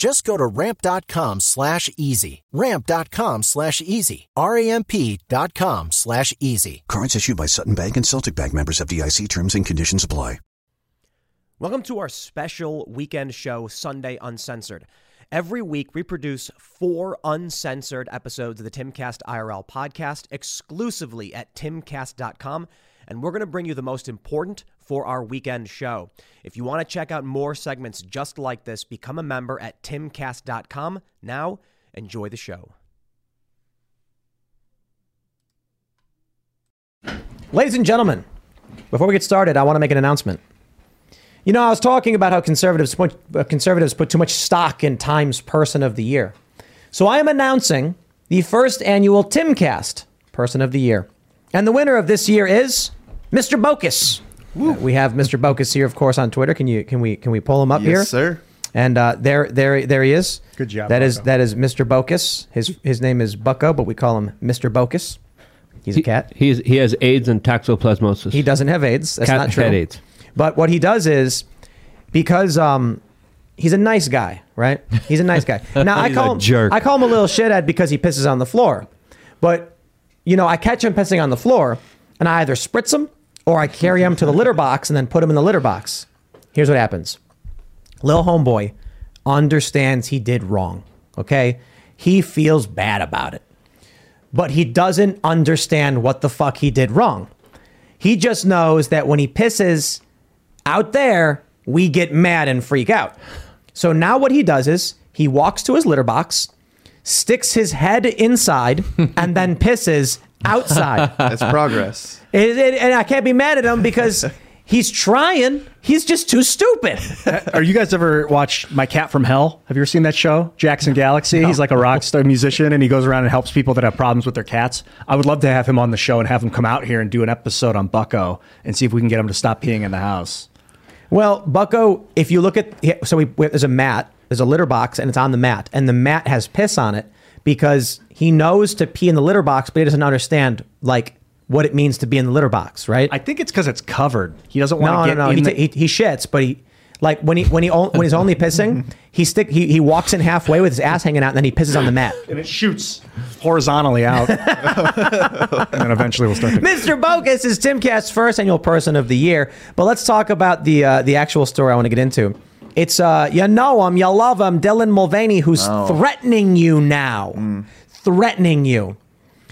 Just go to ramp.com slash easy. Ramp.com slash easy. R-A-M-P dot com slash easy. Cards issued by Sutton Bank and Celtic Bank members FDIC terms and conditions apply. Welcome to our special weekend show, Sunday Uncensored. Every week, we produce four uncensored episodes of the Timcast IRL podcast exclusively at timcast.com, and we're going to bring you the most important for our weekend show. If you want to check out more segments just like this, become a member at timcast.com. Now, enjoy the show. Ladies and gentlemen, before we get started, I want to make an announcement. You know, I was talking about how conservatives put, uh, conservatives put too much stock in Times Person of the Year. So I am announcing the first annual Timcast Person of the Year. And the winner of this year is Mr. Bokus. Uh, we have Mr. Bokus here, of course, on Twitter. Can you can we can we pull him up Yes, here? sir. And uh, there there there he is. Good job, That is Bucko. that is Mr. Bokus. His his name is Bucko, but we call him Mr. Bokus. He's a cat. He's, he has AIDS and toxoplasmosis. He doesn't have AIDS. That's Cat not true. had AIDS. But what he does is because um, he's a nice guy, right? He's a nice guy. Now I call a him jerk. I call him a little shithead because he pisses on the floor. But you know, I catch him pissing on the floor, and I either spritz him or I carry him to the litter box and then put him in the litter box. Here's what happens. Lil homeboy understands he did wrong. Okay, he feels bad about it, but he doesn't understand what the fuck he did wrong. He just knows that when he pisses out there, we get mad and freak out. So now what he does is he walks to his litter box, sticks his head inside, and then pisses outside. That's progress. It- it- and I can't be mad at him because he's trying. He's just too stupid. Uh, are you guys ever watch My Cat from Hell? Have you ever seen that show? Jackson Galaxy. He's like a rock star musician and he goes around and helps people that have problems with their cats. I would love to have him on the show and have him come out here and do an episode on Bucko and see if we can get him to stop peeing in the house. Well, Bucko, if you look at so we, we- there's a mat, there's a litter box, and it's on the mat, and the mat has piss on it because he knows to pee in the litter box, but he doesn't understand like what it means to be in the litter box, right? I think it's because it's covered. He doesn't want to no, get no. in He, the- he, he shits, but he like when he when he on- when he's only pissing, he stick he, he walks in halfway with his ass hanging out, and then he pisses on the mat. and it shoots horizontally out. and then eventually we'll start to Mr. Bogus is Timcast's first annual person of the year. But let's talk about the uh, the actual story I want to get into. It's uh you know him, you love him, Dylan Mulvaney, who's threatening you now. Threatening you.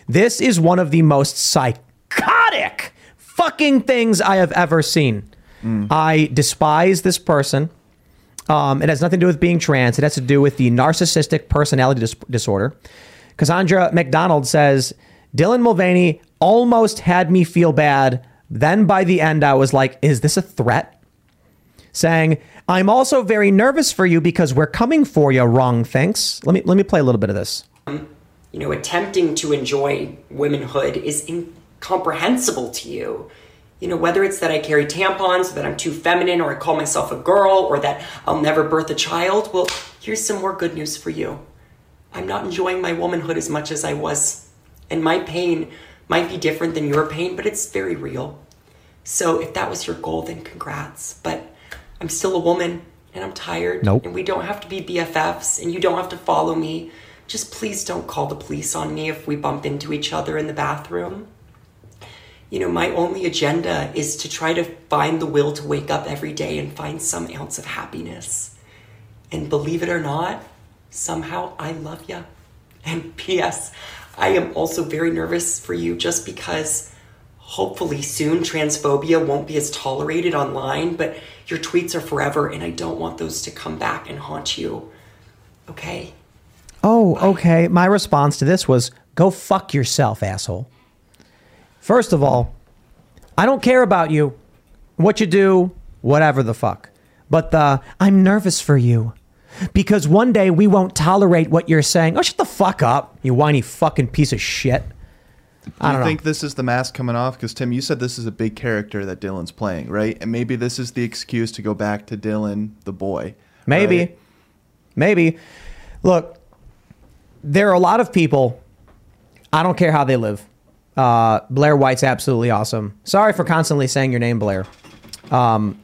This is one of the most psychotic fucking things I have ever seen. I despise this person. Um, it has nothing to do with being trans. It has to do with the narcissistic personality dis- disorder. Cassandra McDonald says Dylan Mulvaney almost had me feel bad. Then by the end, I was like, is this a threat? Saying, I'm also very nervous for you because we're coming for you, wrong thanks. Let me let me play a little bit of this. Um, you know, attempting to enjoy womanhood is incomprehensible to you. You know, whether it's that I carry tampons, that I'm too feminine, or I call myself a girl, or that I'll never birth a child, well, here's some more good news for you. I'm not enjoying my womanhood as much as I was. And my pain might be different than your pain, but it's very real. So if that was your goal, then congrats. But I'm still a woman and I'm tired. Nope. And we don't have to be BFFs and you don't have to follow me. Just please don't call the police on me if we bump into each other in the bathroom. You know, my only agenda is to try to find the will to wake up every day and find some ounce of happiness. And believe it or not, somehow I love you. And P.S., I am also very nervous for you just because hopefully soon transphobia won't be as tolerated online, but your tweets are forever and I don't want those to come back and haunt you. Okay? Oh, okay. My response to this was go fuck yourself, asshole. First of all, I don't care about you, what you do, whatever the fuck. But the I'm nervous for you because one day we won't tolerate what you're saying. Oh, shut the fuck up, you whiny fucking piece of shit. I Do don't you know. think this is the mask coming off? Because Tim, you said this is a big character that Dylan's playing, right? And maybe this is the excuse to go back to Dylan, the boy. Maybe. right? Maybe. Look, there are a lot of people. I don't care how they live. Uh, Blair White's absolutely awesome. Sorry for constantly saying your name, Blair. Um,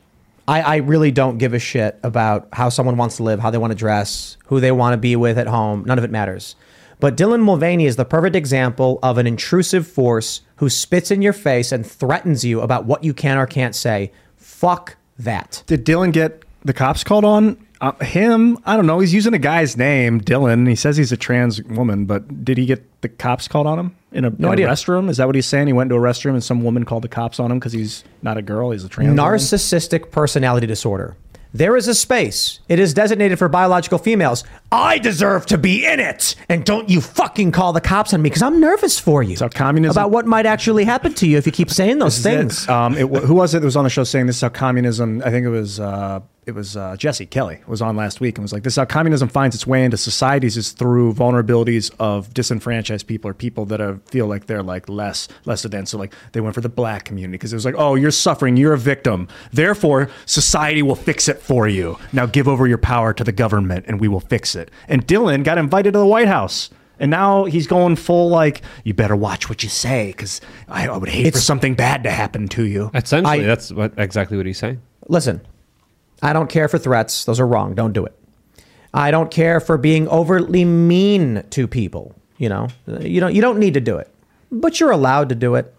I, I really don't give a shit about how someone wants to live, how they want to dress, who they want to be with at home. None of it matters. But Dylan Mulvaney is the perfect example of an intrusive force who spits in your face and threatens you about what you can or can't say. Fuck that. Did Dylan get the cops called on uh, him? I don't know. He's using a guy's name, Dylan. He says he's a trans woman, but did he get the cops called on him in a, in a restroom? Is that what he's saying? He went into a restroom and some woman called the cops on him because he's not a girl. He's a trans. woman? Narcissistic personality disorder. There is a space. It is designated for biological females. I deserve to be in it. And don't you fucking call the cops on me because I'm nervous for you. how communism- About what might actually happen to you if you keep saying those things. it. Um, it, who was it that was on the show saying this is how communism? I think it was uh, it was uh, Jesse Kelly was on last week and was like, "This is how communism finds its way into societies is through vulnerabilities of disenfranchised people or people that are, feel like they're like less less than." So like they went for the black community because it was like, "Oh, you're suffering, you're a victim. Therefore, society will fix it for you. Now give over your power to the government, and we will fix it." And Dylan got invited to the White House. And now he's going full like, you better watch what you say because I, I would hate for It's- something bad to happen to you. Essentially, I- that's what, exactly what he's saying. Listen, I don't care for threats. Those are wrong. Don't do it. I don't care for being overtly mean to people. You know, you don't, you don't need to do it, but you're allowed to do it.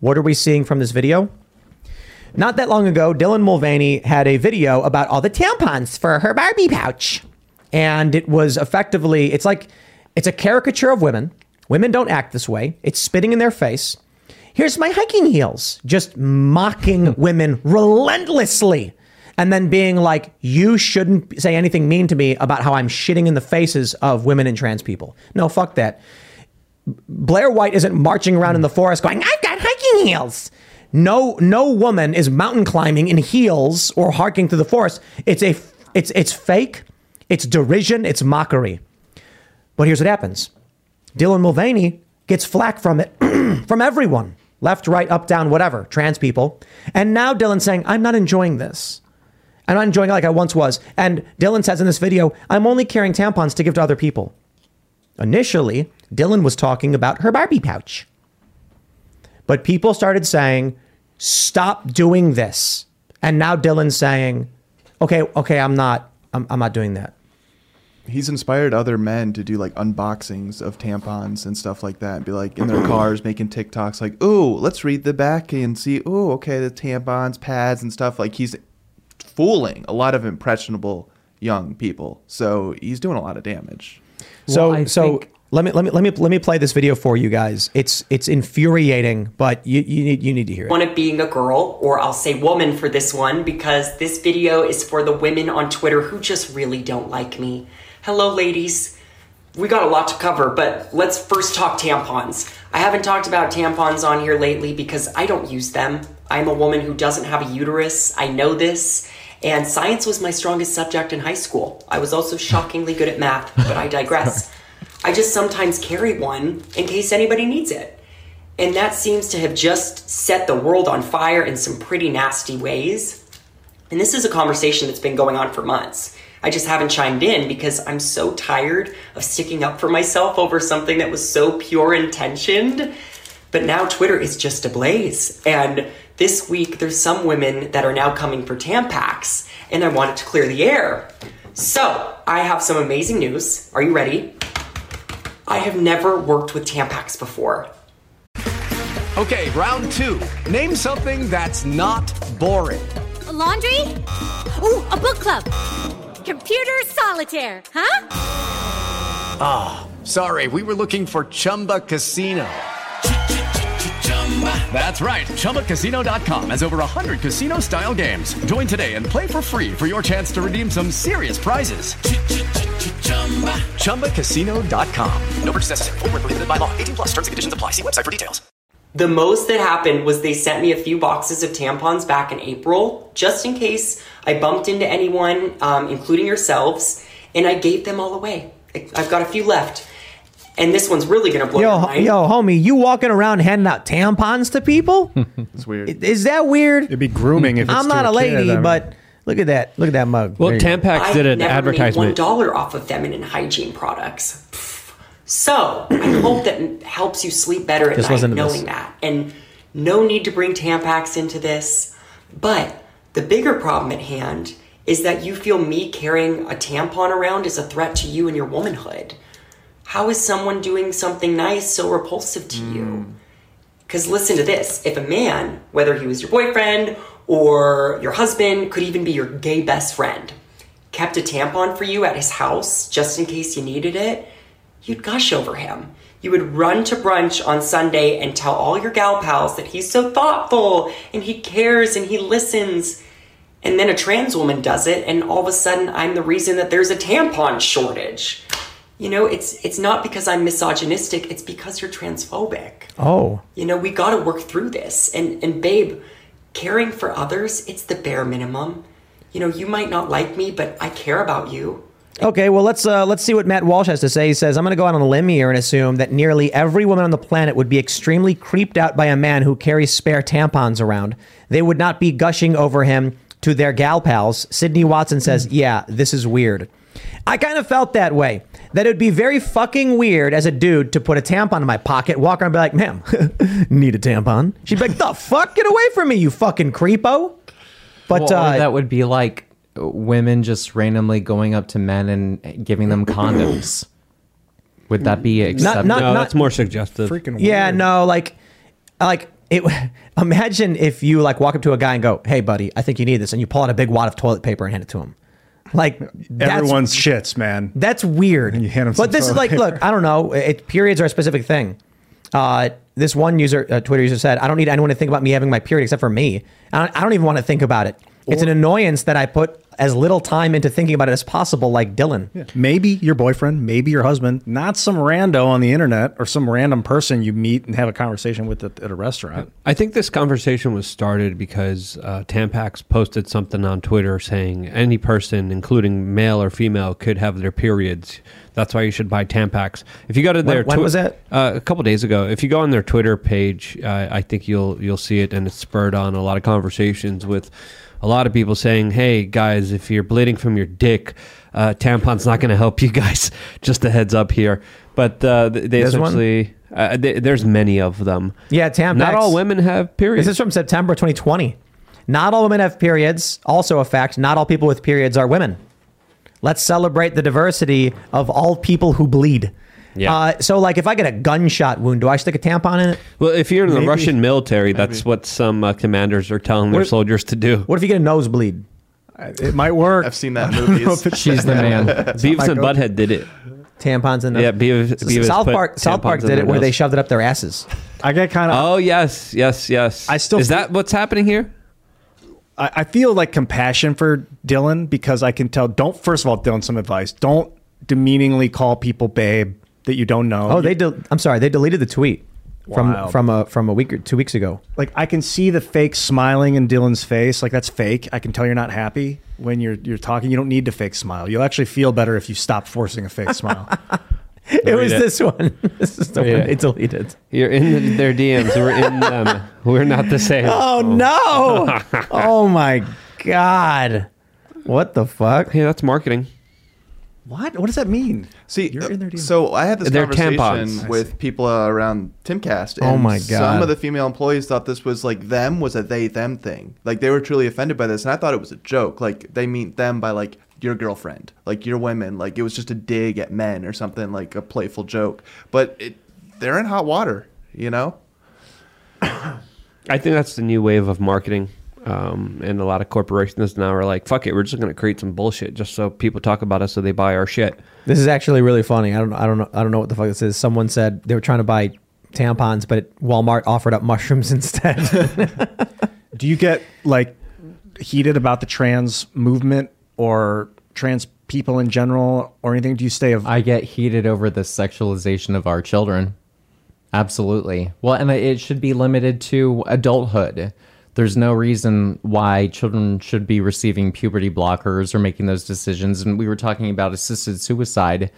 What are we seeing from this video? Not that long ago, Dylan Mulvaney had a video about all the tampons for her Barbie pouch. And it was effectively, it's like, it's a caricature of women. Women don't act this way. It's spitting in their face. Here's my hiking heels, just mocking women relentlessly. And then being like, you shouldn't say anything mean to me about how I'm shitting in the faces of women and trans people. No, fuck that. Blair White isn't marching around in the forest going, I've got hiking heels. No, no woman is mountain climbing in heels or harking through the forest. It's a, it's, it's fake. It's derision. It's mockery. But here's what happens. Dylan Mulvaney gets flack from it from everyone. Left, right, up, down, whatever, trans people. And now Dylan's saying, I'm not enjoying this. I'm not enjoying it like I once was. And Dylan says in this video, I'm only carrying tampons to give to other people. Initially, Dylan was talking about her Barbie pouch. But people started saying, stop doing this. And now Dylan's saying, okay, okay, I'm not, I'm, I'm not doing that. He's inspired other men to do like unboxings of tampons and stuff like that and be like in their cars making TikToks like, ooh, let's read the back and see, ooh, okay, the tampons, pads, and stuff. Like he's fooling a lot of impressionable young people. So he's doing a lot of damage. So Well, I so think- let me let me let me let me play this video for you guys. It's it's infuriating, but you you need you need to hear it. one of being a girl, or I'll say woman for this one, because this video is for the women on Twitter who just really don't like me. Hello, ladies. We got a lot to cover, but let's first talk tampons. I haven't talked about tampons on here lately because I don't use them. I'm a woman who doesn't have a uterus. I know this. And science was my strongest subject in high school. I was also shockingly good at math, but I digress. I just sometimes carry one in case anybody needs it. And that seems to have just set the world on fire in some pretty nasty ways. And this is a conversation that's been going on for months. I just haven't chimed in because I'm so tired of sticking up for myself over something that was so pure intentioned. But now Twitter is just ablaze. And this week, there's some women that are now coming for Tampax, and I wanted to clear the air. So, I have some amazing news. Are you ready? I have never worked with Tampax before. Okay, round two. Name something that's not boring. A laundry? Ooh, a book club. Computer solitaire, huh? Ah, sorry, we were looking for Chumba Casino. That's right. ChumbaCasino.com has over 100 casino style games. Join today and play for free for your chance to redeem some serious prizes. ChumbaCasino.com. No purchase necessary. Void where prohibited by law. 18 plus terms and conditions apply. See website for details. The most that happened was they sent me a few boxes of tampons back in April, just in case I bumped into anyone, um, including yourselves, and I gave them all away. I- I've got a few left. And this one's really gonna blow your Yo, mind. yo, homie, you walking around handing out tampons to people? It's weird. Is that weird? It'd be grooming if it's I'm not a kid, lady, I mean. but look at that. Look at that mug. Well, There. Tampax did an never made one dollar off of feminine hygiene products. So I hope that helps you sleep better at Just night listen to knowing this. that. And no need to bring Tampax into this. But the bigger problem at hand is that you feel me carrying a tampon around is a threat to you and your womanhood. How is someone doing something nice so repulsive to you? Hmm. Because listen to this if a man, whether he was your boyfriend or your husband, could even be your gay best friend, kept a tampon for you at his house just in case you needed it, you'd gush over him. You would run to brunch on Sunday and tell all your gal pals that he's so thoughtful and he cares and he listens. And then a trans woman does it, and all of a sudden I'm the reason that there's a tampon shortage. You know, it's it's not because I'm misogynistic, it's because you're transphobic. Oh, You know, we got to work through this. And and babe, caring for others, it's the bare minimum. You know, you might not like me, but I care about you. okay. Well, let's uh, let's see what Matt Walsh has to say. He says, "I'm going to go out on a limb here and assume that nearly every woman on the planet would be extremely creeped out by a man who carries spare tampons around. They would not be gushing over him to their gal pals." Sydney Watson says, "Yeah, this is weird." I kind of felt that way. That it would be very fucking weird as a dude to put a tampon in my pocket, walk around and be like, ma'am, need a tampon? She'd be like, the fuck? Get away from me, you fucking creepo. But Well, uh, that would be like women just randomly going up to men and giving them condoms. Would that be acceptable? not- no, not- that's more suggestive. freaking weird. Yeah, no, like, like it. Imagine if you like walk up to a guy and go, "Hey, buddy, I think you need this," and you pull out a big wad of toilet paper and hand it to him. Like that's, Everyone's shits, man. that's weird. you hand some but this is like, paper. look, I don't know. It, periods are a specific thing. Uh, this one user, uh, Twitter user said, "I don't need anyone to think about me having my period except for me. I don't, I don't even want to think about it. It's an annoyance that I put as little time into thinking about it as possible, like Dylan. Maybe your boyfriend, maybe your husband, not some rando on the internet or some random person you meet and have a conversation with at, at a restaurant. I think this conversation was started because uh, Tampax posted something on Twitter saying any person, including male or female, could have their periods. That's why you should buy Tampax. If you go to their when was that? Uh, a couple days ago. If you go on their Twitter page, uh, I think you'll you'll see it, and it's spurred on a lot of conversations with a lot of people saying, "Hey guys, if you're bleeding from your dick, uh, tampon's not going to help you guys." Just a heads up here. But uh, they There's essentially uh, th- there's many of them. Yeah, Tampax. Not all women have periods. This is from September 2020. Not all women have periods. Also, a fact, not all people with periods are women. Let's celebrate the diversity of all people who bleed. Yeah. Uh, so, like, if I get a gunshot wound, do I stick a tampon in it? Well, if you're in the Maybe. Russian military, that's what some uh, commanders are telling their What- soldiers to do. What if you get a nosebleed? It might work. I've seen that I in movies. She's the man. Beavis and my Butthead did it. Tampons in them. Yeah, Beavis, Beavis South put Park. South tampons Park in did their it where they nose. shoved it up their asses. I get kind of. Oh yes, yes, yes. I still is feel- that what's happening here? I, I feel like compassion for Dylan because I can tell. Don't first of all, Dylan, some advice. Don't demeaningly call people babe that you don't know. Oh, they. Del- I'm sorry, they deleted the tweet from Wow. from a from a week or two weeks ago. like I can see the fake smiling in Dylan's face. Like that's fake. I can tell you're not happy when you're you're talking. You don't need to fake smile. You'll actually feel better if you stop forcing a fake smile. It was it. this one. this is the Read one they deleted. You're in their DMs. We're in them. We're not the same. Oh, oh. no! oh my god! What the fuck? Hey, that's marketing. What? What does that mean? See, You're in there, so I had this They're conversation tampons. with people uh, around Timcast. And Oh my god! Some of the female employees thought this was like them was a they them thing. Like they were truly offended by this, and I thought it was a joke. Like they mean them by like your girlfriend, like your women. Like it was just a dig at men or something, like a playful joke. But it, they're in hot water, you know. I think that's the new wave of marketing. Um, and a lot of corporations now are like, "Fuck it, we're just going to create some bullshit just so people talk about us, so they buy our shit." This is actually really funny. I don't. I don't know. I don't know what the fuck this is. Someone said they were trying to buy tampons, but Walmart offered up mushrooms instead. Do you get like heated about the trans movement or trans people in general or anything? Do you stay of I get heated over the sexualization of our children. Absolutely. Well, and it should be limited to adulthood. There's no reason why children should be receiving puberty blockers or making those decisions. And we were talking about assisted suicide.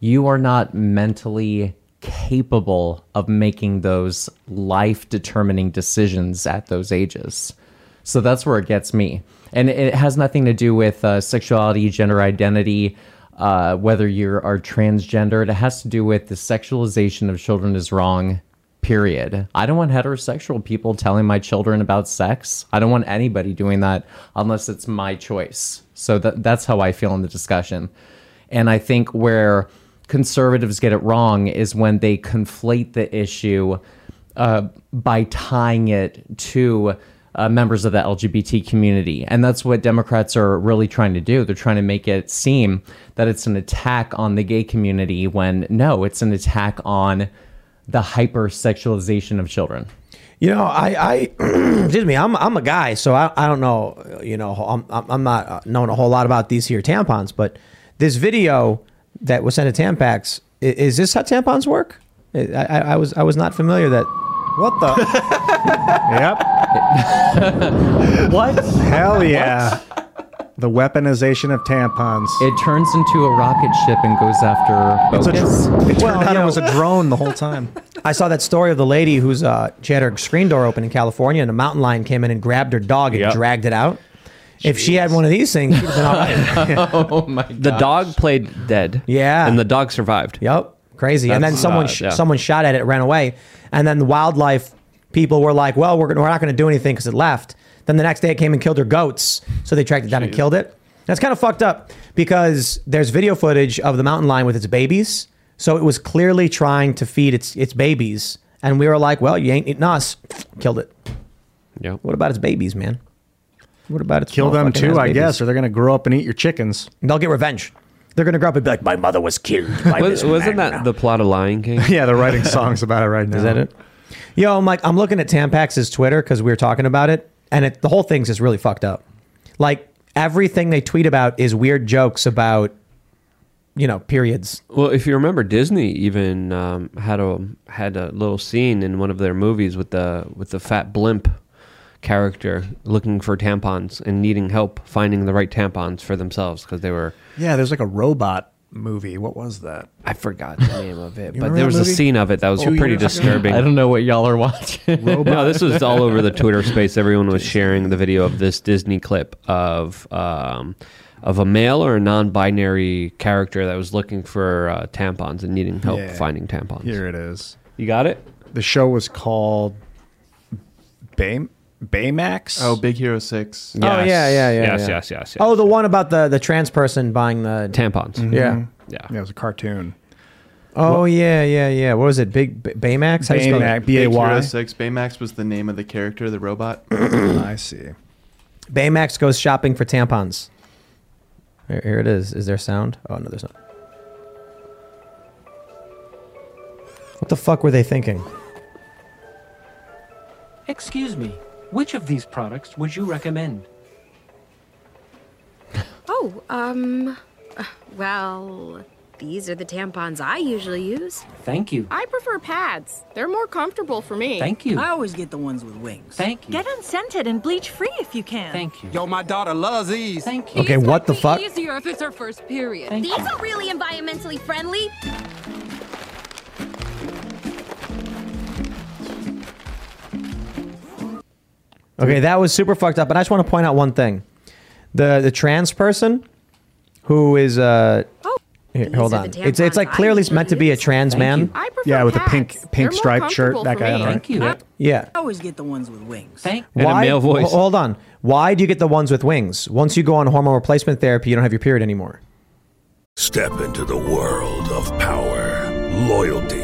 You are not mentally capable of making those life determining decisions at those ages. So that's where it gets me. And it has nothing to do with uh, sexuality, gender identity, uh, whether you are transgender. It has to do with the sexualization of children is wrong, period. I don't want heterosexual people telling my children about sex. I don't want anybody doing that unless it's my choice. So that, that's how I feel in the discussion. And I think where conservatives get it wrong is when they conflate the issue uh, by tying it to uh, members of the LGBT community. And that's what Democrats are really trying to do. They're trying to make it seem that it's an attack on the gay community when no, it's an attack on the hypersexualization of children. You know, I, I excuse me, I'm, I'm a guy, so I, I don't know, you know, I'm, I'm I'm not uh, knowing a whole lot about these here tampons, but this video that was sent to Tampax, i- is this how tampons work? I, I, I was I was not familiar that. What the? yep. what? Hell yeah. The weaponization of tampons. It turns into a rocket ship and goes after It's a bogus. dr- it turned Well, out you it know- was a drone the whole time. I saw that story of the lady who's uh, she had her screen door open in California, and a mountain lion came in and grabbed her dog and Yep. dragged it out. If she had one of these things, she'd have been all right. oh my god. The dog played dead. Yeah. And the dog survived. Yep, crazy. and then That's, someone uh, sh- yeah. someone shot at it, ran away, and then the wildlife people were like, "Well, we're, gonna, we're not going to do anything because it left." Then the next day, it came and killed her goats, so they tracked it down and killed it. That's kind of fucked up because there's video footage of the mountain lion with its babies, so it was clearly trying to feed its its babies, and we were like, "Well, you ain't eating us," killed it. Yeah. What about its babies, man? What about its Kill them too, I guess, or they're gonna grow up and eat your chickens. They'll get revenge. They're gonna grow up and be like, "My mother was killed." By Was, this wasn't man." that the plot of Lion King? Yeah, they're writing songs about it right now. Is that it? Yo, I'm like, I'm looking at Tampax's Twitter because we were talking about it, and it, the whole thing's just really fucked up. Like everything they tweet about is weird jokes about, you know, periods. Well, if you remember, Disney even um, had a had a little scene in one of their movies with the with the fat blimp character looking for tampons and needing help finding the right tampons for themselves because they were Yeah, there's like a robot movie. What was that? I forgot the name of it, but remember there that was a movie? scene of it that was Two pretty years ago? disturbing. I don't know what y'all are watching. no, this was all over the Twitter space. Everyone was sharing the video of this Disney clip of um, of a male or a non-binary character that was looking for uh, tampons and needing help Yeah. finding tampons. Here it is. You got it? The show was called Bay Baymax. Oh, Big Hero Six. Oh yeah, yeah, yeah. Yes, yeah. yes, yes, yes. Oh, the one about the the trans person buying the tampons. Mm-hmm. Yeah. Yeah. Yeah, it was a cartoon. Oh yeah, yeah, yeah. What was it? Big B- Baymax? How do you spell Baymax, it? B A Big Hero Six. Baymax was the name of the character, the robot. Ah, I see. Baymax goes shopping for tampons. Here, here it is. Is there sound? Oh no, there's not. What the fuck were they thinking? Excuse me, which of these products would you recommend? Oh, um, uh, well, these are the tampons I usually use. Thank you. I prefer pads. They're more comfortable for me. Thank you. I always get the ones with wings. Thank you. Get unscented and bleach free if you can. Thank you. Yo, my daughter loves these. Thank you. Okay, what the fuck? Easier if it's her first period. These are really environmentally friendly. Okay, that was super fucked up. And I just want to point out one thing: the the trans person who is uh, here, hold on, it's it's like tampons I clearly meant to be a trans man. I prefer Yeah, with the pads. pink They're pink striped shirt. That guy. me. Thank right. you. Yeah. I always get the ones with wings. Thank And a male voice. Hold on. Why do you get the ones with wings? Once you go on hormone replacement therapy, you don't have your period anymore. Step into the world of power, loyalty,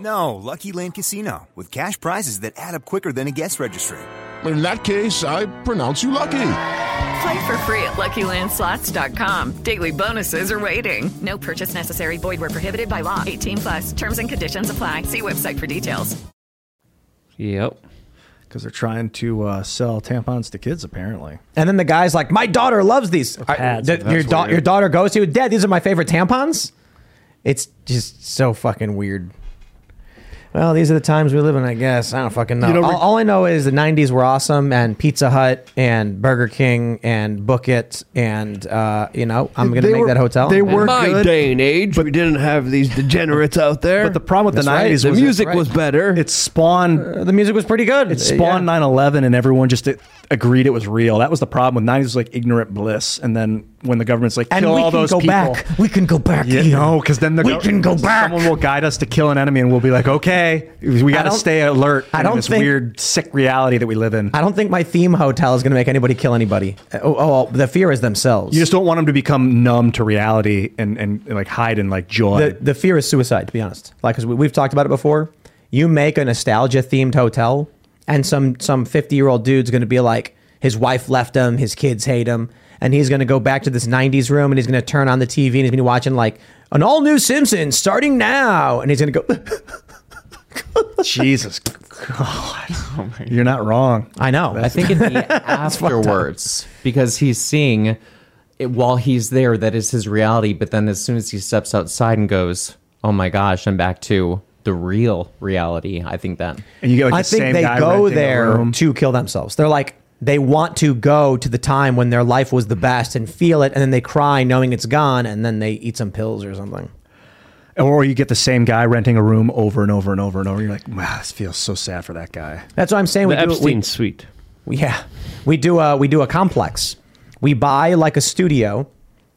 No, Lucky Land Casino, with cash prizes that add up quicker than a guest registry. In that case, I pronounce you lucky. Play for free at LuckyLandSlots.com. Daily bonuses are waiting. No purchase necessary. Void where prohibited by law. 18 plus. Terms and conditions apply. See website for details. Yep. Because they're trying to uh, sell tampons to kids, apparently. And then the guy's like, "My daughter loves these." I- pads. your, da- your daughter goes to, "Dad, these are my favorite tampons." It's just so fucking weird. Well, these are the times we live in, I guess. I don't fucking know. You know, all, re- all I know is the '90s were awesome, and Pizza Hut, and Burger King, and Book It, and uh, you know, I'm gonna make were- that hotel. they In were my good. day and age, But, we didn't have these degenerates out there. But the problem with That's the right. 90s the was music right. was better. it spawned Uh, the music was pretty good. it spawned 9/11 and everyone just uh, agreed it was real. That was the problem with 90s was like ignorant bliss and then when the government's like and kill we all can those go people. back. We can go back. Yeah, Ian. no, because then the we can go back. Someone will guide us to kill an enemy, and we'll be like, okay, we got to stay alert. I in don't this think- weird, sick reality that we live in. I don't think my theme hotel is going to make anybody kill anybody. Uh, oh, oh, the fear is themselves. You just don't want them to become numb to reality and, and, like hide in like joy. the, the fear is suicide, to be honest. Like, because we, we've talked about it before. You make a nostalgia themed hotel, and some some 50 year old dude's going to be like, his wife left him, his kids hate him, and he's going to go back to this 90s room and he's going to turn on the TV and he's going to be watching like an all new Simpsons starting now. And he's going to go, Jesus God, oh you're not wrong. I know. I think it'd be afterwards because he's seeing it while he's there. That is his reality. But then as soon as he steps outside and goes, "Oh my gosh, I'm back to the real reality." I think that. And you get like I the think same they guy go there room. to kill themselves. They're like they want to go to the time when their life was the best and feel it, and then they cry knowing it's gone, and then they eat some pills or something. Or you get the same guy renting a room over and over and over and over. You're like, wow, this feels so sad for that guy. That's what I'm saying. the we do, Epstein we, suite. yeah, we do a we do a complex. We buy like a studio,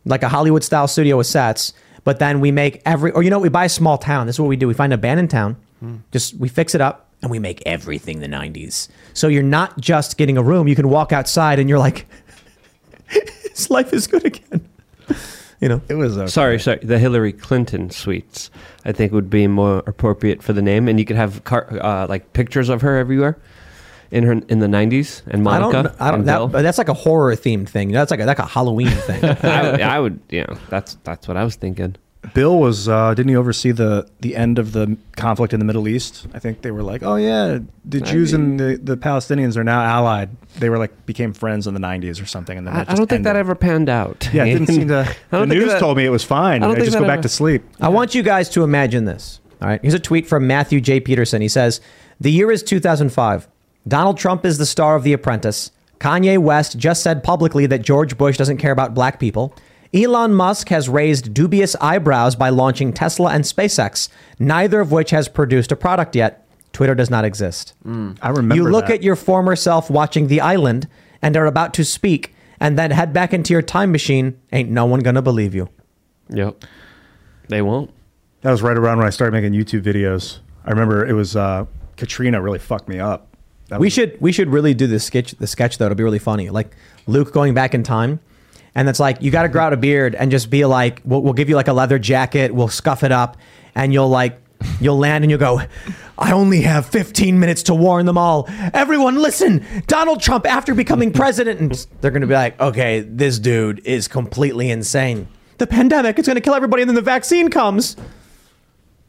like a Hollywood style studio with sets, but then we make every or you know we buy a small town. This is what we do. We find an abandoned town, hmm. just we fix it up and we make everything the 90s. So you're not just getting a room. You can walk outside and you're like, his life is good again. You know, It was okay. Sorry, sorry. The Hillary Clinton suites, I think, would be more appropriate for the name, and you could have car, uh, like pictures of her everywhere in her in the '90s, and I Monica. don't. I don't. That, that's like a horror themed thing. That's like a, like a Halloween thing. I, would- I would, yeah. That's that's what I was thinking. Bill was uh, didn't he oversee the the end of the conflict in the Middle East? I think they were like, oh yeah, the Jews and the, the Palestinians are now allied. They were like became friends in the '90s or something, and then I, that I just don't think that ever panned out. Yeah, it didn't seem to. I The think news that- told me it was fine. I don't I think just that go back ever- to sleep. I want you guys to imagine this. All right. Here's a tweet from Matthew J. Peterson. He says, The year is 2005. Donald Trump is the star of The Apprentice. Kanye West just said publicly that George Bush doesn't care about black people. Elon Musk has raised dubious eyebrows by launching Tesla and SpaceX, neither of which has produced a product yet. Twitter does not exist. I remember. you look that. at your former self watching The Island and are about to speak, and then head back into your time machine. Ain't no one gonna believe you. Yep. They won't. That was right around when I started making YouTube videos. I remember it was uh, Katrina really fucked me up. That we was- should we should really do the sketch the sketch though. It'll be really funny. Like Luke going back in time, and it's like you got to grow out a beard and just be like, we'll, we'll give you like a leather jacket. We'll scuff it up, and you'll like you'll land and you'll go. I only have 15 minutes to warn them all. Everyone, listen. Donald Trump, after becoming president, and they're going to be like, okay, this dude is completely insane. The pandemic, it's going to kill everybody, and then the vaccine comes.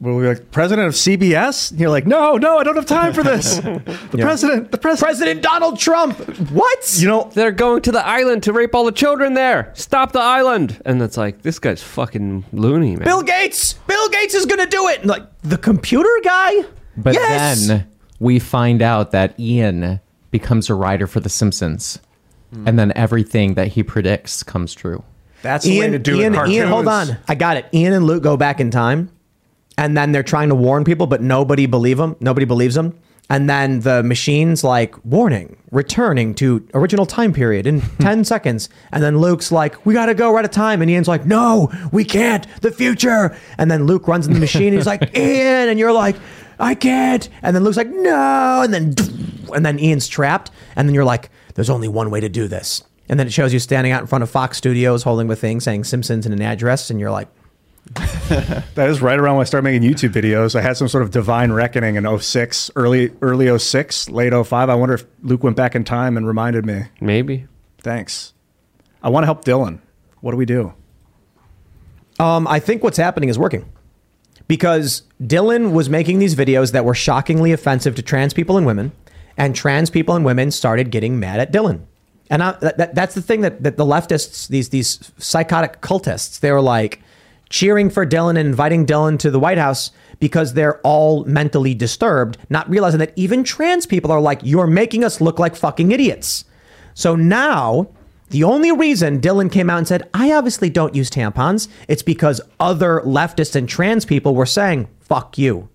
We'll be like president of CBS. And you're like, no, no, I don't have time for this. The Yeah. president, the president. President Donald Trump. What? You know, They're going to the island to rape all the children there. Stop the island. And it's like, this guy's fucking loony, man. Bill Gates. Bill Gates is going to do it. And like the computer guy. But yes. then we find out that Ian becomes a writer for The Simpsons, hmm. and then everything that he predicts comes true. that's the way to Ian, do Ian, it. Ian, hold on. I got it. Ian and Luke go back in time, and then they're trying to warn people, but nobody believe them. Nobody believes them. And then the machine's like, warning, returning to original time period in 10 seconds. And then Luke's like, we gotta go, we're out of time. And Ian's like, no, we can't, the future. And then Luke runs in the machine and he's like, Ian. And you're like, I can't. And then Luke's like, no. And then, and then Ian's trapped. And then you're like, there's only one way to do this. And then it shows you standing out in front of Fox Studios holding the thing saying Simpsons and an address. And you're like, That is right around when I started making YouTube videos. I had some sort of divine reckoning in 06, early early 06, late 05. I wonder if Luke went back in time and reminded me. Maybe. Thanks. I want to help Dylan. What do we do? Um, I think what's happening is working because Dylan was making these videos that were shockingly offensive to trans people and women, and trans people and women started getting mad at Dylan. And I, that, that- that's the thing that, that the leftists, these these psychotic cultists, they were like cheering for Dylan and inviting Dylan to the White House because they're all mentally disturbed, not realizing that even trans people are like, you're making us look like fucking idiots. So now, the only reason Dylan came out and said, I obviously don't use tampons, it's because other leftists and trans people were saying, fuck you.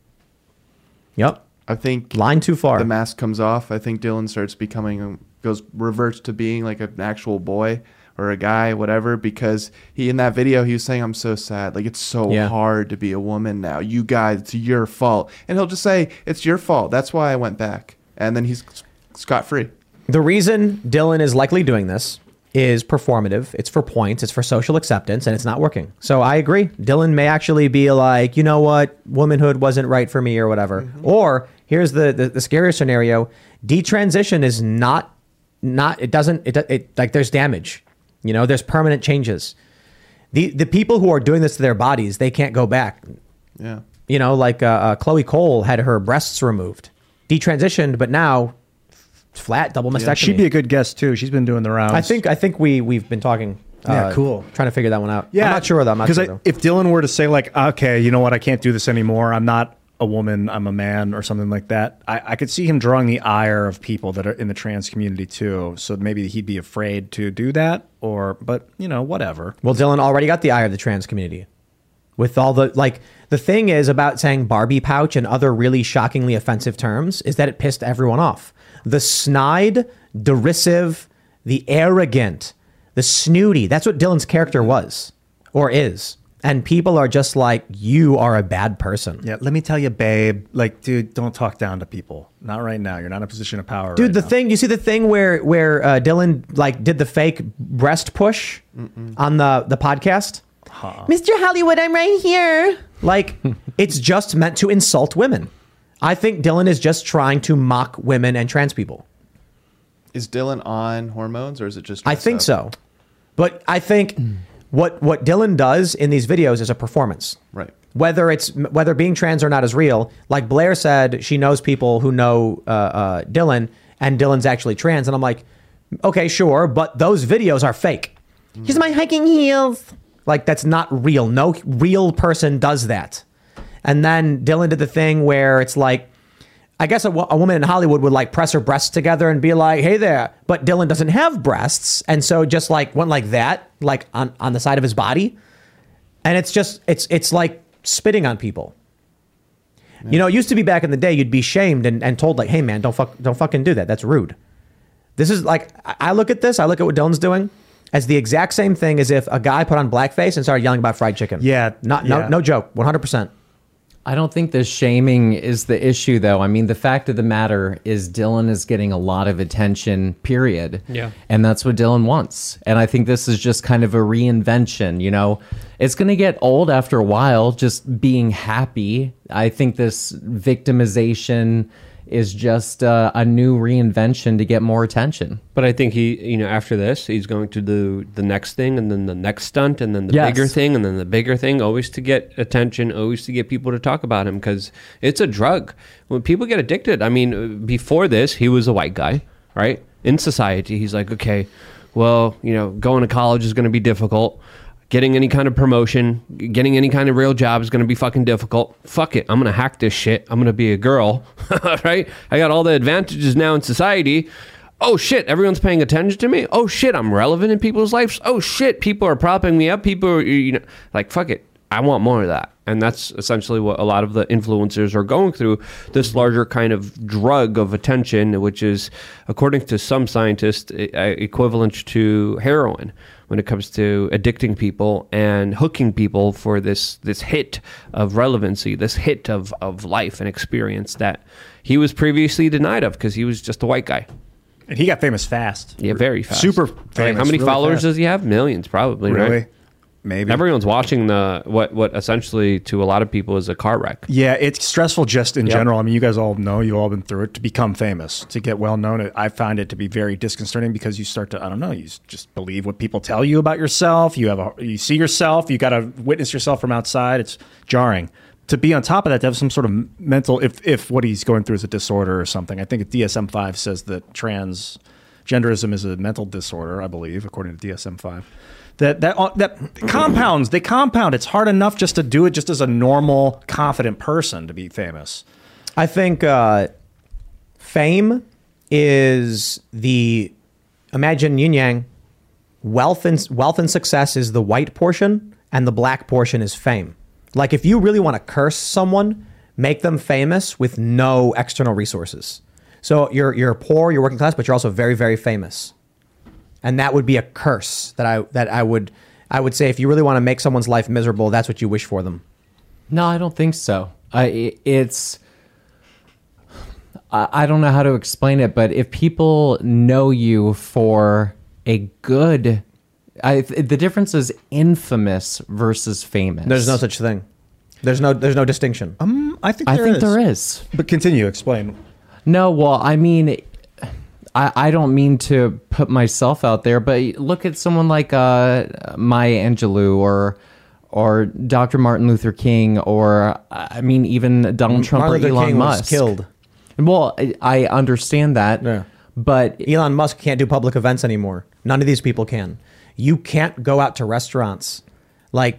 Yep. I think line too far. The mask comes off. I think Dylan starts becoming goes reverts to being like an actual boy or a guy, whatever. Because he in that video he was saying, "I'm so sad. Like it's so Yeah. hard to be a woman now. You guys, it's your fault." And he'll just say, "It's your fault. That's why I went back." And then he's scot free. The reason Dylan is likely doing this is performative. It's for points, it's for social acceptance, and it's not working. So I agree. Dylan may actually be like, you know what, womanhood wasn't right for me or whatever. Mm-hmm. Or here's the, the the scarier scenario: detransition is not not it doesn't it, it like there's damage. You know, there's permanent changes. The the people who are doing this to their bodies, they can't go back. Yeah. You know, like uh, uh, Chloe Cole had her breasts removed, detransitioned, but now flat double mastectomy. She'd be a good guest too. She's been doing the rounds. I think I think we we've been talking. Yeah, uh, cool. Trying to figure that one out. Yeah, I'm not sure though. I'm because sure if Dylan were to say like, okay, you know what, I can't do this anymore. I'm not a woman. I'm a man, or something like that. I, I could see him drawing the ire of people that are in the trans community too. So maybe he'd be afraid to do that, or but you know, whatever. Well, Dylan already got the ire of the trans community. With all the like, the thing is about saying Barbie pouch and other really shockingly offensive terms is that it pissed everyone off. The snide, derisive, the arrogant, the snooty. That's what Dylan's character was or is. And people are just like, you are a bad person. Yeah, let me tell you, babe. Like, dude, don't talk down to people. Not right now. You're not in a position of power. Dude, right the now. thing you see the thing where where uh, Dylan like did the fake breast push on the the podcast. Mr. Hollywood, I'm right here. Like it's just meant to insult women. I think Dylan is just trying to mock women and trans people. Is Dylan on hormones or is it just? I think up? so. But I think what what Dylan does in these videos is a performance. Right. Whether it's whether being trans or not is real. Like Blair said, she knows people who know uh, uh, Dylan, and Dylan's actually trans. And I'm like, okay, sure, but those videos are fake. Here's my hiking heels. Like that's not real. No real person does that. And then Dylan did the thing where it's like, I guess a, a woman in Hollywood would like press her breasts together and be like, "Hey there," but Dylan doesn't have breasts, and so just like went like that, like on on the side of his body, and it's just it's it's like spitting on people. You know, it used to be back in the day, you'd be shamed and, and told like, "Hey man, don't fuck, don't fucking do that. That's rude." This is like I I look at this, I look at what Dylan's doing as the exact same thing as if a guy put on blackface and started yelling about fried chicken. Yeah, not yeah. no no joke, one hundred percent. I don't think the shaming is the issue, though. I mean, the fact of the matter is Dylan is getting a lot of attention, period. Yeah. And that's what Dylan wants. And I think this is just kind of a reinvention, you know? It's going to get old after a while, just being happy. I think this victimization is just uh, a new reinvention to get more attention. But I think he, you know, after this, he's going to do the next thing and then the next stunt and then the Yes. bigger thing and then the bigger thing, always to get attention, always to get people to talk about him because it's a drug. When people get addicted, I mean, before this, he was a white guy, right? In society, he's like, okay, well, you know, going to college is going to be difficult. Getting any kind of promotion, getting any kind of real job is going to be fucking difficult. Fuck it. I'm going to hack this shit. I'm going to be a girl, right? I got all the advantages now in society. Oh shit, everyone's paying attention to me. Oh shit, I'm relevant in people's lives. Oh shit, people are propping me up. People are, you know, like, fuck it. I want more of that. And that's essentially what a lot of the influencers are going through this larger kind of drug of attention, which is, according to some scientists, equivalent to heroin when it comes to addicting people and hooking people for this this hit of relevancy, this hit of, of life and experience that he was previously denied of because he was just a white guy. And he got famous fast. Yeah, very fast. Super Like, famous. How many really followers fast. does he have? Millions, probably. Really? Right? Maybe. Everyone's watching the what what essentially to a lot of people is a car wreck. Yeah, it's stressful just in Yep. general. I mean, you guys all know, you've all been through it. To become famous, to get well known, I find it to be very disconcerting because you start to, I don't know, you just believe what people tell you about yourself. You have a, you see yourself, you got to witness yourself from outside. It's jarring. To be on top of that, to have some sort of mental, if if what he's going through is a disorder or something. I think DSM five says that transgenderism is a mental disorder. I believe, according to DSM five. That that uh, that compounds. They compound. It's hard enough just to do it just as a normal, confident person to be famous. I think uh, fame is the imagine yin yang. Wealth and wealth and success is the white portion, and the black portion is fame. Like if you really want to curse someone, make them famous with no external resources. So you're you're poor, you're working class, but you're also very very famous, and that would be a curse that I that I would I would say if you really want to make someone's life miserable, that's what you wish for them. No, I don't think so. I i- it's I I don't know how to explain it, but if people know you for a good, I, the difference is infamous versus famous. There's no such thing. There's no there's no distinction. Um, I think I think is. there is. But continue, explain. No, well, I mean, I, I don't mean to put myself out there, but look at someone like uh, Maya Angelou or or Dr. Martin Luther King or I mean even Donald Trump Martin or Luther Elon King was Musk killed. Well, I, I understand that, but Elon Musk can't do public events anymore. None of these people can. You can't go out to restaurants. Like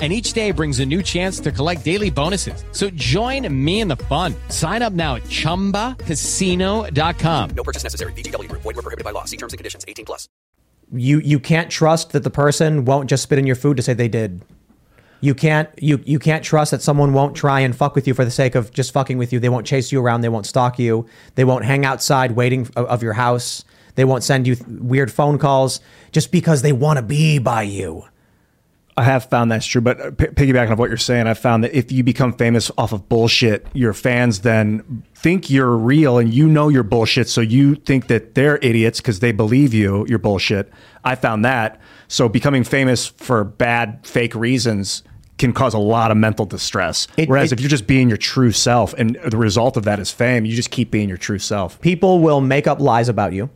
And each day brings a new chance to collect daily bonuses. So join me in the fun. Sign up now at chumbacasino.com. No purchase necessary. VGW Group. Void were prohibited by law. See terms and conditions. 18 plus. you you can't trust that the person won't just spit in your food to say they did. You can't you you can't trust that someone won't try and fuck with you for the sake of just fucking with you. They won't chase you around. They won't stalk you. They won't hang outside waiting of, of your house. They won't send you th- weird phone calls just because they want to be by you. I have found that's true, but uh, p- piggybacking off what you're saying, I found that if you become famous off of bullshit, your fans then think you're real and you know you're bullshit, so you think that they're idiots because they believe you, you're bullshit. I found that. So becoming famous for bad, fake reasons can cause a lot of mental distress. Whereas it- if you're just being your true self and the result of that is fame, you just keep being your true self. People will make up lies about you,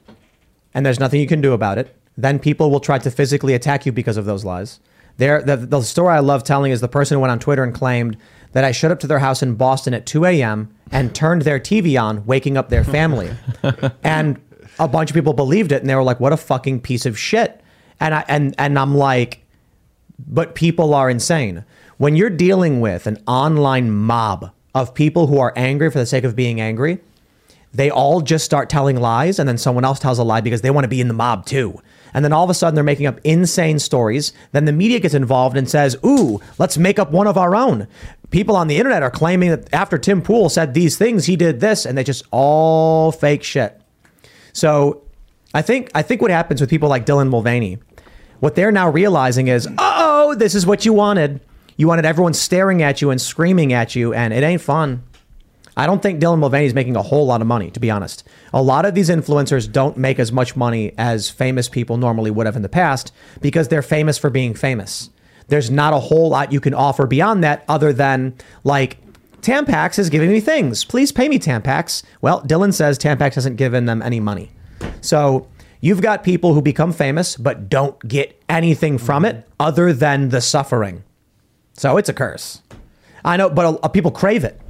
and there's nothing you can do about it. Then people will try to physically attack you because of those lies. There, the, the story I love telling is the person who went on Twitter and claimed that I showed up to their house in Boston at 2 a.m. and turned their TV on, waking up their family. and a bunch of people believed it, and they were like, "What a fucking piece of shit." And I and and I'm like, but people are insane. When you're dealing with an online mob of people who are angry for the sake of being angry, they all just start telling lies and then someone else tells a lie because they want to be in the mob too. And then all of a sudden they're making up insane stories. Then the media gets involved and says, Ooh, let's make up one of our own. People on the internet are claiming that after Tim Pool said these things, he did this, and they just all fake shit. So I think I think what happens with people like Dylan Mulvaney, what they're now realizing is, oh, this is what you wanted. You wanted everyone staring at you and screaming at you, and it ain't fun. I don't think Dylan Mulvaney is making a whole lot of money, to be honest. A lot of these influencers don't make as much money as famous people normally would have in the past because they're famous for being famous. There's not a whole lot you can offer beyond that other than like Tampax is giving me things. Please pay me Tampax. Well, Dylan says Tampax hasn't given them any money. So you've got people who become famous but don't get anything from it other than the suffering. So it's a curse. I know, but people crave it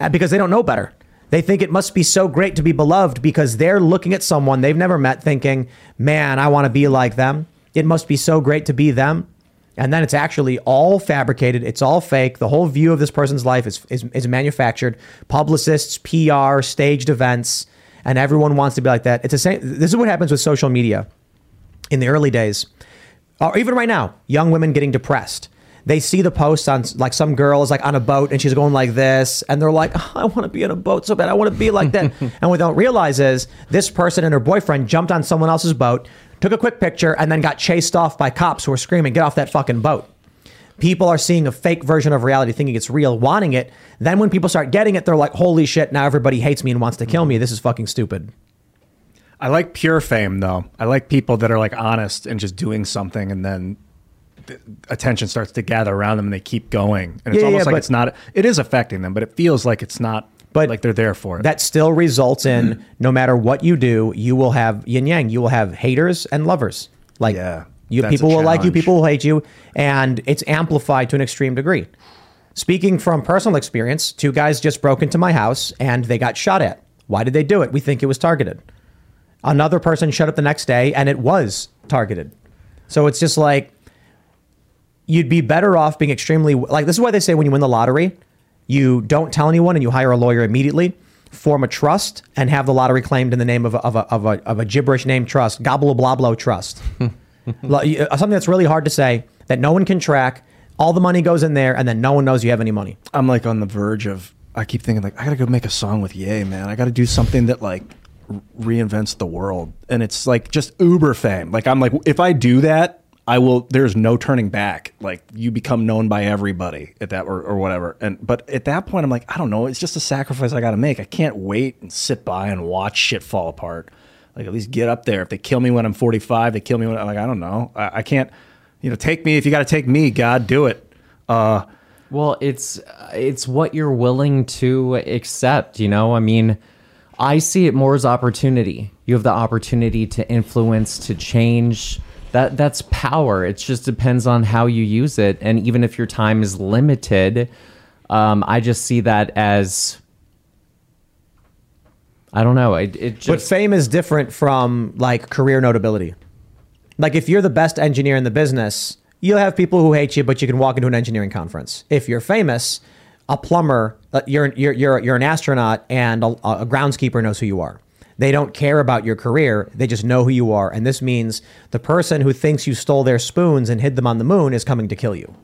Uh, because they don't know better. They think it must be so great to be beloved because they're looking at someone they've never met thinking, man, I want to be like them. It must be so great to be them. And then it's actually all fabricated. It's all fake. The whole view of this person's life is, is, is manufactured. Publicists, PR, staged events, and everyone wants to be like that. It's the same. This is what happens with social media in the early days, or even right now, young women getting depressed. They see the post on like some girl is like on a boat and she's going like this, and they're like, "Oh, I want to be in a boat so bad. I want to be like that. and what they don't realize is this person and her boyfriend jumped on someone else's boat, took a quick picture, and then got chased off by cops who were screaming, "Get off that fucking boat!" People are seeing a fake version of reality, thinking it's real, wanting it. Then when people start getting it, they're like, "Holy shit! Now everybody hates me and wants to kill me. This is fucking stupid." I like pure fame though. I like people that are like honest and just doing something and then the attention starts to gather around them and they keep going. And it's Yeah, almost yeah, like but- it's not it is affecting them, but it feels like it's not but like they're there for it. That still results in mm-hmm. no matter what you do, you will have yin yang. You will have haters and lovers. Like yeah, you, people will like you, people will hate you, and it's amplified to an extreme degree. Speaking from personal experience, two guys just broke into my house and they got shot at. Why did they do it? We think it was targeted. Another person showed up the next day and it was targeted. So it's just like you'd be better off being extremely like this is why they say when you win the lottery, you don't tell anyone and you hire a lawyer immediately, form a trust and have the lottery claimed in the name of a, of a, of a, of a gibberish name trust, gobble blah blah trust. Uh, Something that's really hard to say that no one can track. All the money goes in there and then no one knows you have any money. I'm like on the verge of I keep thinking like I gotta go make a song with Ye, man. I gotta do something that like reinvents the world, and it's like just uber fame. Like I'm like if I do that, I will. There's no turning back. Like you become known by everybody at that or, or whatever. And but at that point, I'm like I don't know. It's just a sacrifice I gotta make. I can't wait and sit by and watch shit fall apart. Like at least get up there. If they kill me when I'm 45, they kill me when I'm like I don't know. I, I can't. You know, take me if you got to take me. God, do it. Uh, Well, it's it's what you're willing to accept, you know? I mean, I see it more as opportunity. You have the opportunity to influence, to change. That that's power. It just depends on how you use it. And even if your time is limited, um, I just see that as I don't know. It, it just but fame is different from like career notability. Like if you're the best engineer in the business, you'll have people who hate you, but you can walk into an engineering conference. If you're famous, a plumber, uh, you're you're you're, you're an astronaut, and a, a groundskeeper knows who you are. They don't care about your career; they just know who you are, and this means the person who thinks you stole their spoons and hid them on the moon is coming to kill you.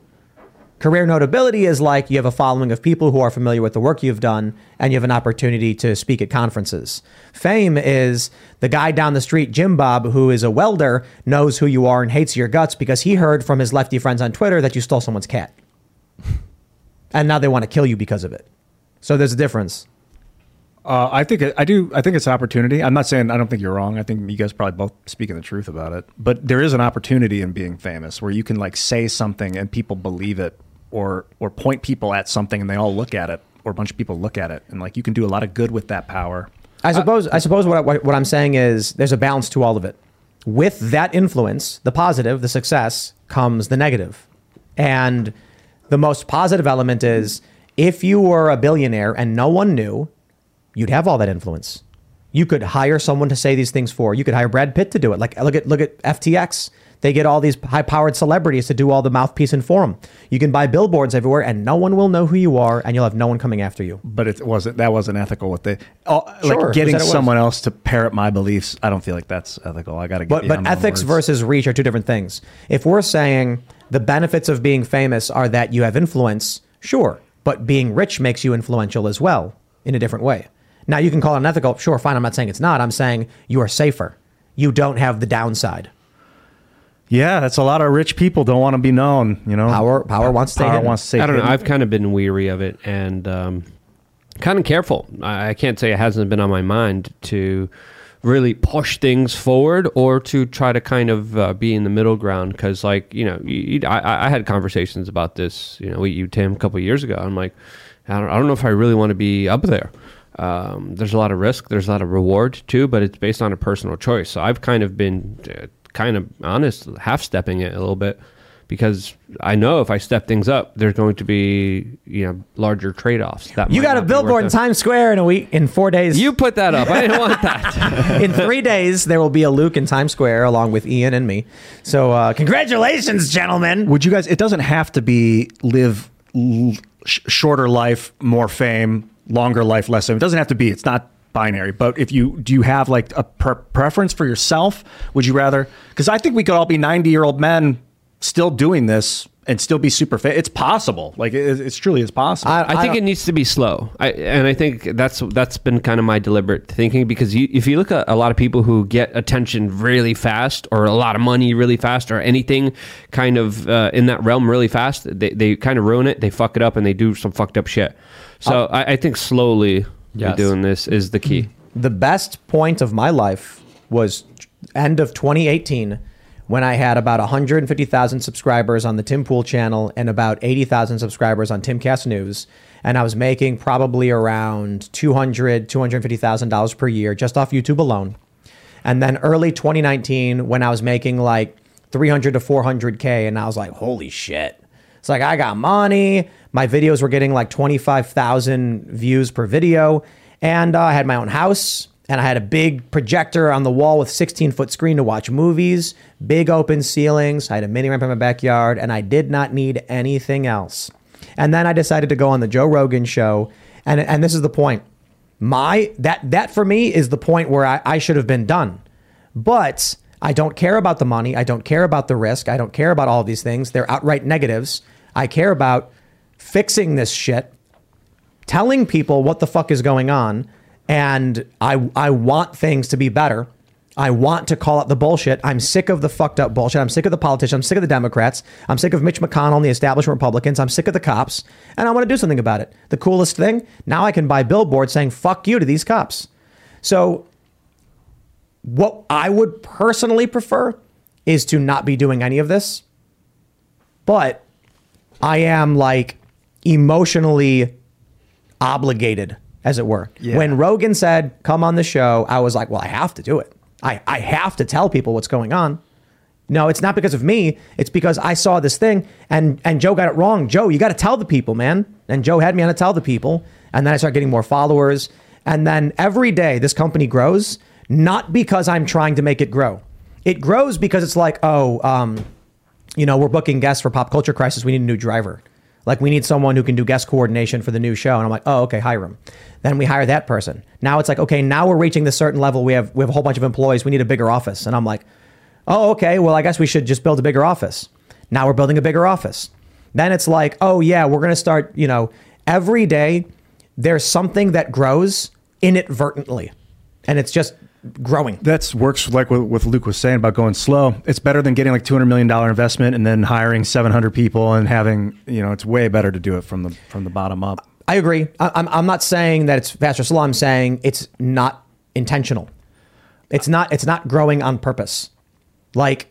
Career notability is like you have a following of people who are familiar with the work you've done and you have an opportunity to speak at conferences. Fame is the guy down the street, Jim Bob, who is a welder, knows who you are and hates your guts because he heard from his lefty friends on Twitter that you stole someone's cat. and now they want to kill you because of it. So there's a difference. Uh, I think I do. I think it's an opportunity. I'm not saying I don't think you're wrong. I think you guys probably both speaking the truth about it. But there is an opportunity in being famous where you can like say something and people believe it, or or point people at something and they all look at it, or a bunch of people look at it, and like you can do a lot of good with that power. I suppose. I suppose what, I, what what I'm saying is there's a balance to all of it. With that influence, the positive, the success, comes the negative, and the most positive element is if you were a billionaire and no one knew, you'd have all that influence. You could hire someone to say these things for. You could hire Brad Pitt to do it. Like look at look at FTX. They get all these high-powered celebrities to do all the mouthpiece and forum. You can buy billboards everywhere, and no one will know who you are, and you'll have no one coming after you. But it wasn't. That wasn't ethical. With the oh, uh, Sure, like getting said it was? someone else to parrot my beliefs. I don't feel like that's ethical. I got to get. But but behind my own ethics versus reach are two different things. If we're saying the benefits of being famous are that you have influence, sure, but being rich makes you influential as well in a different way. Now you can call it unethical, sure, fine. I'm not saying it's not. I'm saying you are safer. You don't have the downside. Yeah, that's a lot of rich people don't want to be known. You know, power power wants to power hidden. wants to stay I don't know. I've kind of been weary of it and um, kind of careful. I, I can't say it hasn't been on my mind to really push things forward or to try to kind of uh, be in the middle ground because, like, you know, you, you- I, I had conversations about this, you know, with you, Tim, a couple of years ago. I'm like, I don't, I don't know if I really want to be up there. Um, there's a lot of risk, there's a lot of reward too, but it's based on a personal choice. So I've kind of been uh, kind of honest, half stepping it a little bit because I know if I step things up, there's going to be you know larger trade offs. That You got a not be worth billboard in. Times Square in a week, in four days. You put that up. I didn't want that. in three days, there will be a Luke in Times Square along with Ian and me. So, uh, congratulations, gentlemen. Would you guys? It doesn't have to be live l- sh- shorter life, more fame, longer life, less fame. It doesn't have to be. It's not binary. But if you do, you have like a per- preference for yourself? Would you rather? Because I think we could all be ninety year old men still doing this and still be super fit. It's possible. Like it, it's truly is possible. I, think it needs to be slow, I, and I think that's that's been kind of my deliberate thinking because you, if you look at a lot of people who get attention really fast, or a lot of money really fast, or anything kind of uh, in that realm really fast, they, they kind of ruin it. They fuck it up, and they do some fucked up shit. So I, I think slowly Yes. doing this is the key. Mm. The best point of my life was end of 2018 when I had about 150,000 subscribers on the Tim Pool channel and about 80,000 subscribers on Timcast News. And I was making probably around 200, $250,000 per year just off YouTube alone. And then early 2019, when I was making like 300 to 400K, and I was like, holy shit. It's like, I got money. My videos were getting like 25,000 views per video. And uh, I had my own house. And I had a big projector on the wall with 16 foot screen to watch movies, big open ceilings. I had a mini ramp in my backyard, and I did not need anything else. And then I decided to go on the Joe Rogan show. And, and this is the point. My that that for me is the point where I, I should have been done. But I don't care about the money. I don't care about the risk. I don't care about all these things. They're outright negatives. I care about fixing this shit, telling people what the fuck is going on, and I I want things to be better. I want to call out the bullshit. I'm sick of the fucked up bullshit. I'm sick of the politicians. I'm sick of the Democrats. I'm sick of Mitch McConnell and the establishment Republicans. I'm sick of the cops, and I want to do something about it. The coolest thing now I can buy billboards saying "fuck you" to these cops. So what I would personally prefer is to not be doing any of this. But I am like emotionally obligated, as it were. Yeah. When Rogan said, come on the show, I was like, well, I have to do it. I, I have to tell people what's going on. No, it's not because of me. It's because I saw this thing and and Joe got it wrong. Joe, you got to tell the people, man. And Joe had me on to tell the people. And then I started getting more followers. And then every day this company grows, not because I'm trying to make it grow. It grows because it's like, oh, um, you know, we're booking guests for Pop Culture Crisis. We need a new driver. Like we need someone who can do guest coordination for the new show. And I'm like, oh, okay, hire him. Then we hire that person. Now it's like, okay, now we're reaching this certain level. We have we have a whole bunch of employees. We need a bigger office. And I'm like, oh, okay, well, I guess we should just build a bigger office. Now we're building a bigger office. Then it's like, oh yeah, we're gonna start, you know, every day there's something that grows inadvertently. And it's just growing. That's works like what, what Luke was saying about going slow. It's better than getting like two hundred million dollar investment and then hiring seven hundred people and having you know it's way better to do it from the from the bottom up. I agree. I, I'm, I'm not saying that it's fast or slow. I'm saying it's not intentional. It's not. It's not growing on purpose. Like,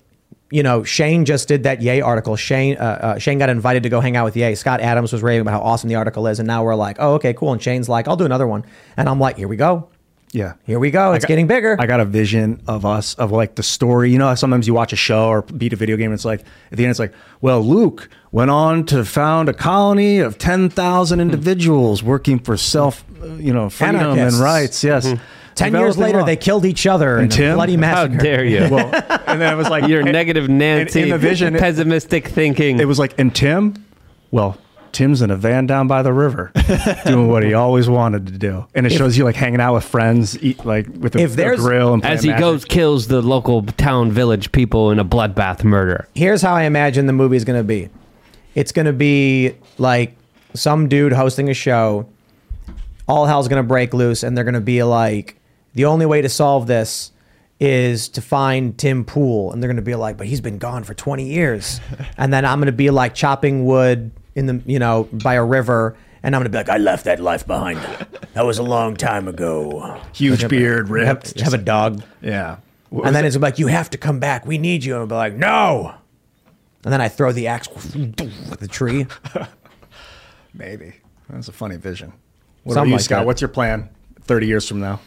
you know, Shane just did that Ye article. Shane, uh, uh, Shane got invited to go hang out with Ye. Scott Adams was raving about how awesome the article is, and now we're like, oh, okay, cool. And Shane's like, I'll do another one, and I'm like, here we go. Yeah. Here we go. I It's got- getting bigger. I got a vision of us of like the story. You know, sometimes you watch a show or beat a video game. And it's like at the end, it's like, well, Luke went on to found a colony of ten thousand individuals working for self, uh, you know, freedom Anarchists. and rights. Yes. Ten years later, they killed each other And in a Tim? bloody How dare you? Well, and then it was like Your and- negative in- Nancy, in the vision, pessimistic thinking. It was like, and Tim, well, Tim's in a van down by the river, doing what he always wanted to do, and it If- shows you like hanging out with friends, eat like with a, If a there's- grill, and As he Magic. goes, kills the local town, village people in a bloodbath murder. here's how I imagine the movie is going to be. It's going to be like some dude hosting a show. All hell's going to break loose, and they're going to be like, the only way to solve this is to find Tim Pool, and they're going to be like, but he's been gone for 20 years, and then I'm going to be like chopping wood in the you know by a river. And I'm gonna be like, I left that life behind. That was a long time ago. Huge Have- beard, have, ripped. have a dog. Yeah. and then it's like, you have to come back. We need you. And I'll be like, no. And then I throw the axe at the tree. Maybe. That's a funny vision. What Something about you, like Scott? that. What's your plan 30 years from now?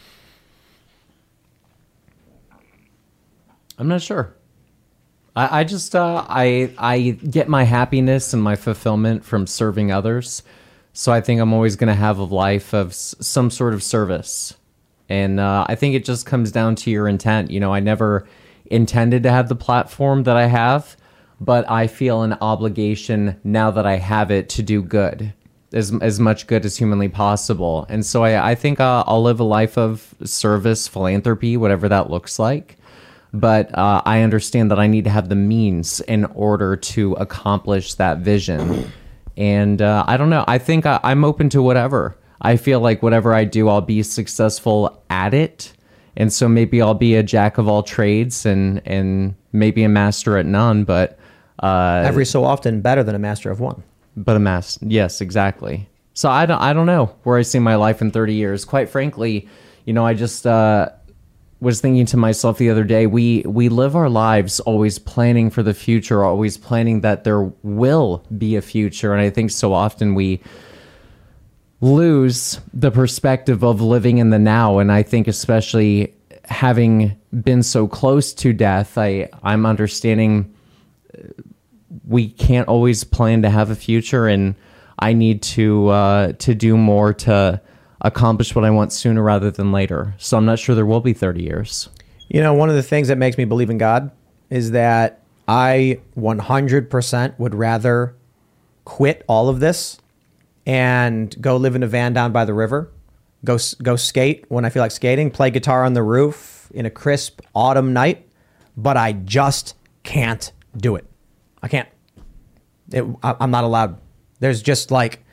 I'm not sure. I, I just uh, I I get my happiness and my fulfillment from serving others. So I think I'm always going to have a life of s- some sort of service, and uh, I think it just comes down to your intent. You know, I never intended to have the platform that I have, but I feel an obligation now that I have it to do good. As, as much good as humanly possible. And so I, I think uh, I'll live a life of service, philanthropy, whatever that looks like but uh, I understand that I need to have the means in order to accomplish that vision. And uh, I don't know. I think I, I'm open to whatever. I feel like whatever I do, I'll be successful at it. And so maybe I'll be a jack of all trades and and maybe a master at none. But uh, Every so often, better than a master of one. but a mess. Yes, exactly. So I don't, I don't know where I see my life in 30 years. Quite frankly, you know, I just uh, was thinking to myself the other day, we, we live our lives always planning for the future, always planning that there will be a future. And I think so often we lose the perspective of living in the now. And I think especially having been so close to death, I, I'm understanding we can't always plan to have a future and I need to uh, to do more to accomplish what I want sooner rather than later. So I'm not sure there will be 30 years. You know, one of the things that makes me believe in God is that I 100% would rather quit all of this and go live in a van down by the river, go go skate when I feel like skating, play guitar on the roof in a crisp autumn night, but I just can't do it. I can't. It, I, I'm not allowed. There's just like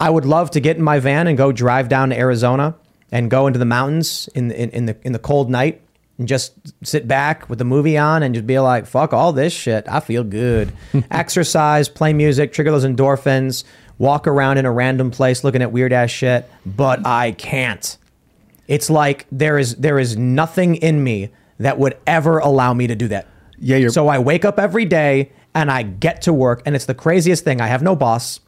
I would love to get in my van and go drive down to Arizona and go into the mountains in in, in the in the cold night and just sit back with the movie on and just be like, fuck all this shit. I feel good. Exercise, play music, trigger those endorphins, walk around in a random place looking at weird ass shit, but I can't. It's like there is there is nothing in me that would ever allow me to do that. Yeah, you're So I wake up every day and I get to work and it's the craziest thing. I have no boss,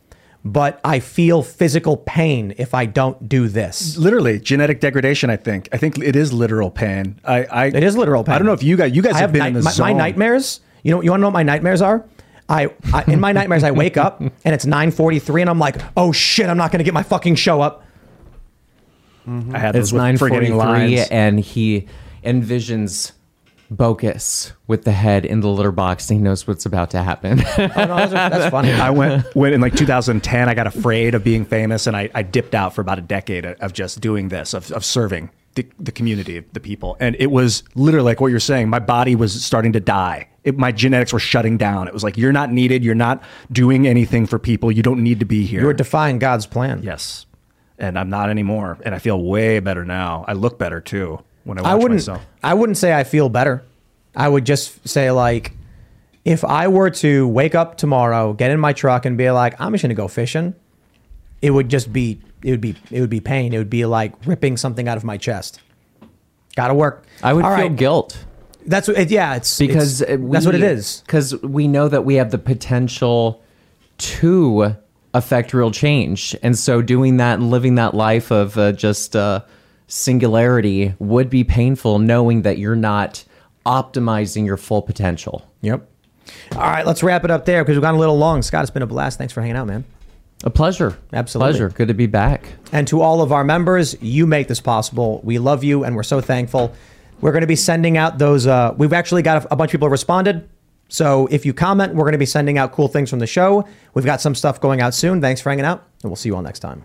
but I feel physical pain if I don't do this. literally genetic degradation. I think. I think it is literal pain. I, I it is literal pain. I don't know if you guys. You guys I have, been night- in the my, zone. my nightmares. You know, you want to know what my nightmares are? I, I in my nightmares I wake up and it's 9:43 and I'm like, "Oh shit, I'm not going to get my fucking show up." Mm-hmm. I had It's with forgetting 9:43 lines. and he envisions Bocus with the head in the litter box and he knows what's about to happen. Oh, no, that's, that's funny. I went went in like 2010. I got afraid of being famous, and I, I dipped out for about a decade of just doing this, of, of serving the, the community, the people. And it was literally like what you're saying. My body was starting to die. It, my genetics were shutting down. It was like you're not needed. You're not doing anything for people. You don't need to be here. You were defying God's plan. yes, and I'm not anymore. And I feel way better now. I look better too when I watch I wouldn't myself. I wouldn't say I feel better. I would just say like if I were to wake up tomorrow, get in my truck and be like, I'm just gonna go fishing, it would just be it would be it would be pain. It would be like ripping something out of my chest. Gotta work. I would All feel right. guilt. That's what it, yeah, it's because it's- uh, that's what it is. Because we know that we have the potential to affect real change, and so doing that and living that life of uh, just uh, singularity would be painful, knowing that you're not optimizing your full potential. Yep. All right, let's wrap it up there because we've gone a little long. Scott, it's been a blast. Thanks for hanging out, man. A pleasure. Absolutely. Pleasure. Good to be back. And to all of our members, you make this possible. We love you and we're so thankful. We're going to be sending out those. Uh, we've actually got a, a bunch of people responded. So if you comment, we're going to be sending out cool things from the show. We've got some stuff going out soon. Thanks for hanging out, and we'll see you all next time.